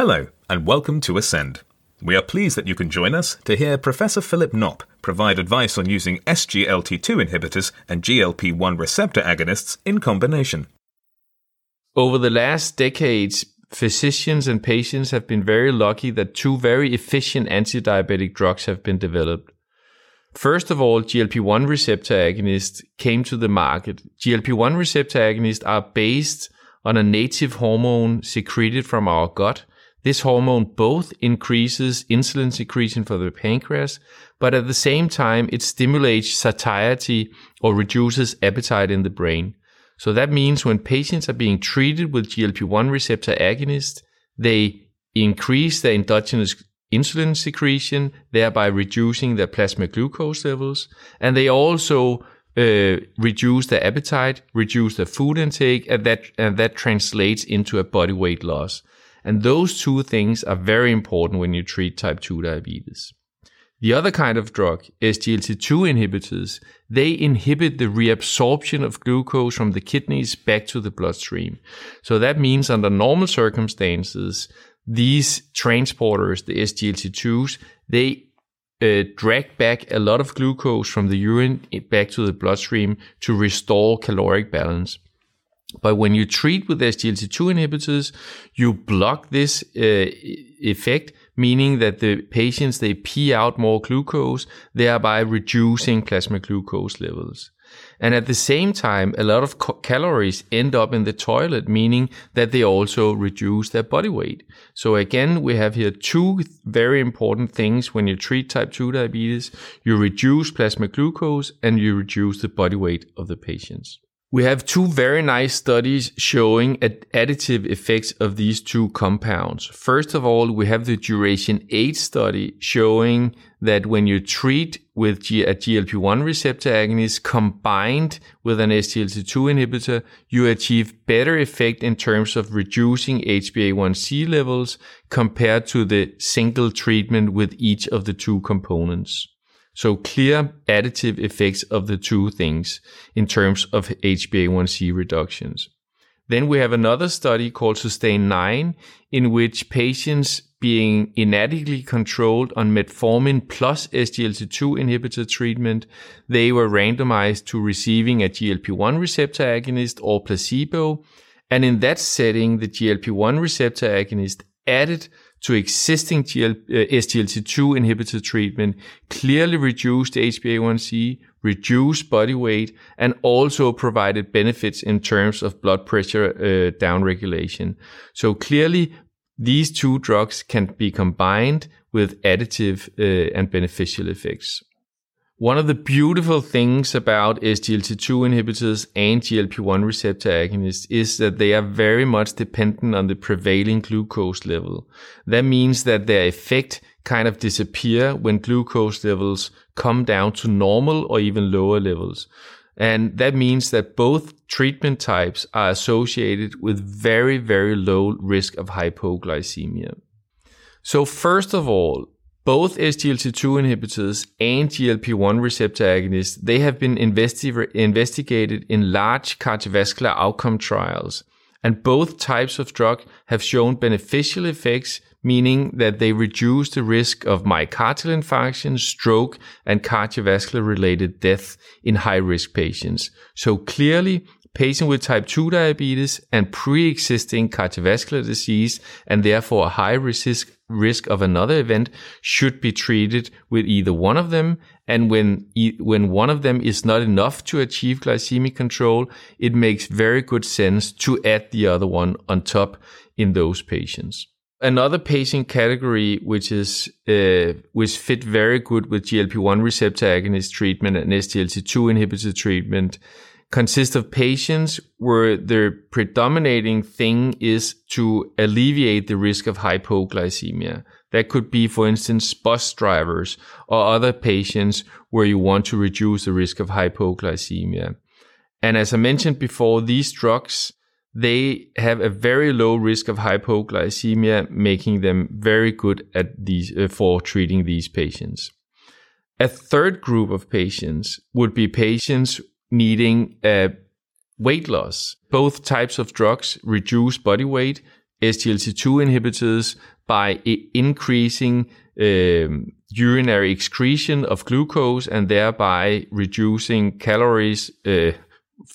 Hello, and welcome to Ascend. We are pleased that you can join us to hear Professor Filip Knop provide advice on using SGLT2 inhibitors and GLP 1 receptor agonists in combination. Over the last decades, physicians and patients have been very lucky that two very efficient anti diabetic drugs have been developed. First of all, GLP 1 receptor agonists came to the market. GLP 1 receptor agonists are based on a native hormone secreted from our gut. This hormone both increases insulin secretion for the pancreas, but at the same time, it stimulates satiety or reduces appetite in the brain. So that means when patients are being treated with GLP 1 receptor agonists, they increase their endogenous insulin secretion, thereby reducing their plasma glucose levels. And they also uh, reduce their appetite, reduce their food intake, and that, and that translates into a body weight loss. And those two things are very important when you treat type 2 diabetes. The other kind of drug, SGLT2 inhibitors, they inhibit the reabsorption of glucose from the kidneys back to the bloodstream. So that means under normal circumstances, these transporters, the SGLT2s, they uh, drag back a lot of glucose from the urine back to the bloodstream to restore caloric balance. But when you treat with SGLT2 inhibitors, you block this uh, effect, meaning that the patients they pee out more glucose, thereby reducing plasma glucose levels. And at the same time, a lot of calories end up in the toilet, meaning that they also reduce their body weight. So again, we have here two very important things when you treat type 2 diabetes. You reduce plasma glucose and you reduce the body weight of the patients. We have two very nice studies showing additive effects of these two compounds. First of all, we have the duration 8 study showing that when you treat with a GLP-1 receptor agonist combined with an SGLT2 inhibitor, you achieve better effect in terms of reducing HbA1c levels compared to the single treatment with each of the two components. So clear additive effects of the two things in terms of HbA1c reductions. Then we have another study called Sustain 9 in which patients being inadequately controlled on metformin plus SGLT2 inhibitor treatment, they were randomized to receiving a GLP-1 receptor agonist or placebo. And in that setting, the GLP-1 receptor agonist added to existing GL, uh, SGLT2 inhibitor treatment clearly reduced HbA1c, reduced body weight, and also provided benefits in terms of blood pressure uh, downregulation. So clearly, these two drugs can be combined with additive uh, and beneficial effects. One of the beautiful things about SGLT2 inhibitors and GLP-1 receptor agonists is that they are very much dependent on the prevailing glucose level. That means that their effect kind of disappear when glucose levels come down to normal or even lower levels. And that means that both treatment types are associated with very, very low risk of hypoglycemia. So first of all, both SGLT2 inhibitors and GLP-1 receptor agonists, they have been investi- investigated in large cardiovascular outcome trials. And both types of drug have shown beneficial effects, meaning that they reduce the risk of myocardial infarction, stroke, and cardiovascular related death in high risk patients. So clearly, patient with type 2 diabetes and pre-existing cardiovascular disease and therefore a high risk risk of another event should be treated with either one of them. And when, when one of them is not enough to achieve glycemic control, it makes very good sense to add the other one on top in those patients. Another patient category which is uh, which fit very good with GLP-1 receptor agonist treatment and SGLT2 inhibitor treatment consist of patients where the predominating thing is to alleviate the risk of hypoglycemia. That could be, for instance, bus drivers or other patients where you want to reduce the risk of hypoglycemia. And as I mentioned before, these drugs, they have a very low risk of hypoglycemia, making them very good at these, uh, for treating these patients. A third group of patients would be patients needing a weight loss. Both types of drugs reduce body weight SGLT2 inhibitors by increasing um, urinary excretion of glucose and thereby reducing calories uh,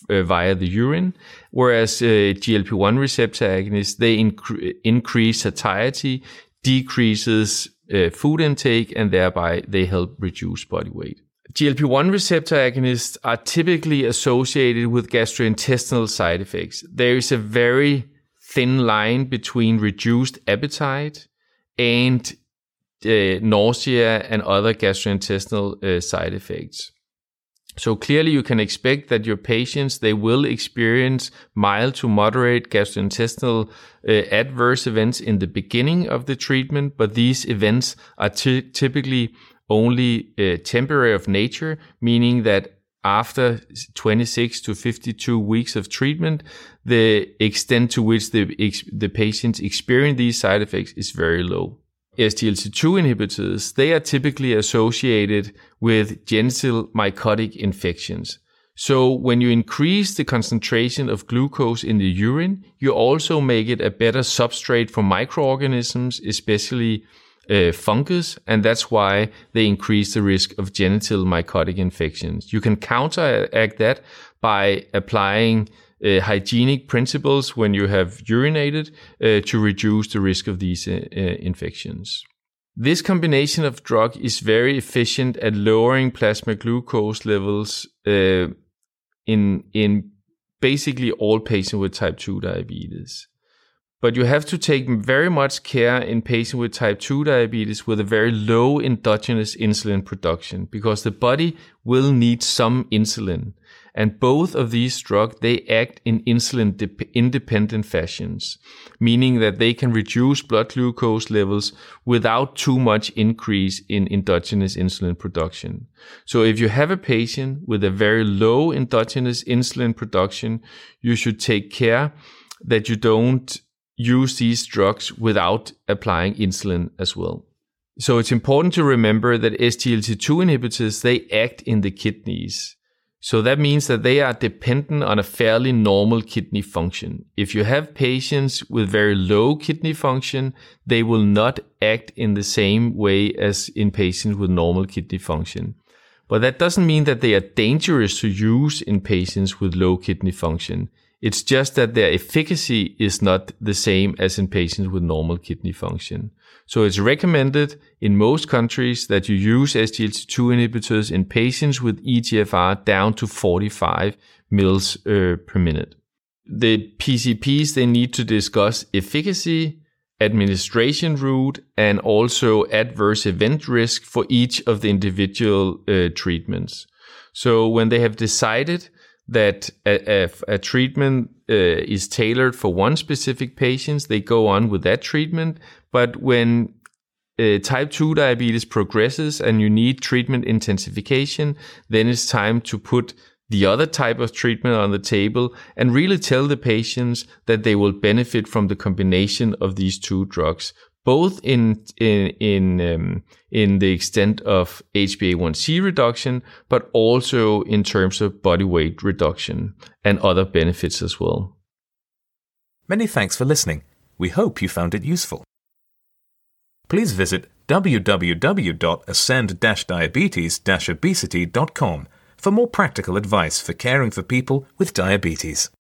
uh, via the urine, whereas uh, GLP-1 receptor agonists they inc- increase satiety, decreases uh, food intake, and thereby they help reduce body weight. GLP-1 receptor agonists are typically associated with gastrointestinal side effects. There is a very thin line between reduced appetite and uh, nausea and other gastrointestinal uh, side effects. So clearly you can expect that your patients, they will experience mild to moderate gastrointestinal uh, adverse events in the beginning of the treatment, but these events are t- typically only uh, temporary of nature, meaning that after 26 to 52 weeks of treatment, the extent to which the, the patients experience these side effects is very low. SGLT2 inhibitors, they are typically associated with genital mycotic infections. So when you increase the concentration of glucose in the urine, you also make it a better substrate for microorganisms, especially uh, fungus, and that's why they increase the risk of genital mycotic infections. You can counteract that by applying uh, hygienic principles when you have urinated uh, to reduce the risk of these uh, uh, infections. This combination of drug is very efficient at lowering plasma glucose levels uh, in in basically all patients with type 2 diabetes. But you have to take very much care in patients with type 2 diabetes with a very low endogenous insulin production because the body will need some insulin. And both of these drugs, they act in insulin independent fashions, meaning that they can reduce blood glucose levels without too much increase in endogenous insulin production. So if you have a patient with a very low endogenous insulin production, you should take care that you don't use these drugs without applying insulin as well. So it's important to remember that SGLT2 inhibitors, they act in the kidneys. So that means that they are dependent on a fairly normal kidney function. If you have patients with very low kidney function, they will not act in the same way as in patients with normal kidney function. But that doesn't mean that they are dangerous to use in patients with low kidney function. It's just that their efficacy is not the same as in patients with normal kidney function. So it's recommended in most countries that you use SGLT2 inhibitors in patients with EGFR down to 45 mils uh, per minute. The PCPs, they need to discuss efficacy, administration route, and also adverse event risk for each of the individual uh, treatments. So when they have decided that a, a, a treatment uh, is tailored for one specific patient, they go on with that treatment. But when uh, type 2 diabetes progresses and you need treatment intensification, then it's time to put the other type of treatment on the table and really tell the patients that they will benefit from the combination of these two drugs both in in in um, in the extent of HbA1c reduction, but also in terms of body weight reduction and other benefits as well. Many thanks for listening. We hope you found it useful. Please visit www.ascend-diabetes-obesity.com for more practical advice for caring for people with diabetes.